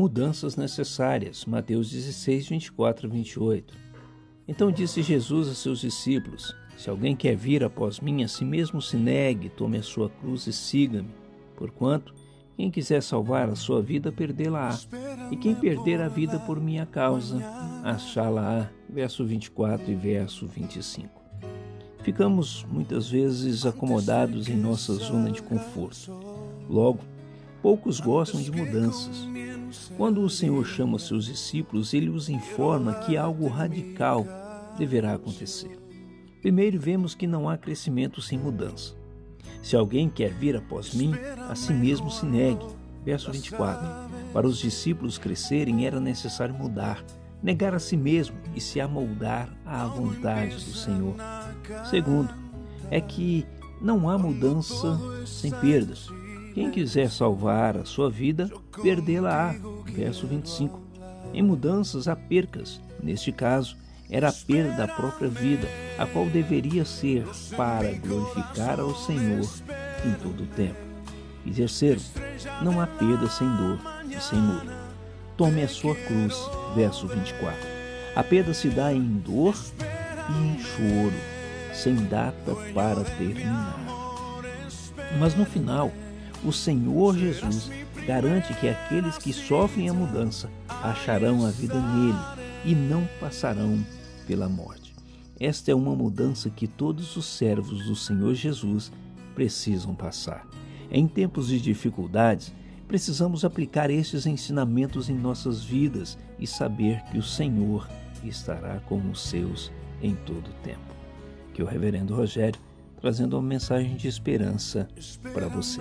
mudanças necessárias. Mateus 16, 24 e 28. Então disse Jesus a seus discípulos: Se alguém quer vir após mim, a si mesmo se negue, tome a sua cruz e siga-me. Porquanto, quem quiser salvar a sua vida, perdê-la-á. E quem perder a vida por minha causa, achá-la-á. Verso 24 e verso 25. Ficamos muitas vezes acomodados em nossa zona de conforto. Logo, poucos gostam de mudanças. Quando o Senhor chama seus discípulos, ele os informa que algo radical deverá acontecer. Primeiro, vemos que não há crescimento sem mudança. Se alguém quer vir após mim, a si mesmo se negue. Verso 24. Para os discípulos crescerem era necessário mudar, negar a si mesmo e se amoldar à vontade do Senhor. Segundo, é que não há mudança sem perdas. Quem quiser salvar a sua vida, perdê-la-á. Verso 25. Em mudanças há percas. Neste caso, era a perda da própria vida, a qual deveria ser para glorificar ao Senhor em todo o tempo. E terceiro, não há perda sem dor e sem luto. Tome a sua cruz, verso 24. A perda se dá em dor e em choro, sem data para terminar. Mas no final, o Senhor Jesus garante que aqueles que sofrem a mudança acharão a vida nele e não passarão pela morte. Esta é uma mudança que todos os servos do Senhor Jesus precisam passar. Em tempos de dificuldades, precisamos aplicar estes ensinamentos em nossas vidas e saber que o Senhor estará com os seus em todo o tempo. Que o Reverendo Rogério trazendo uma mensagem de esperança para você.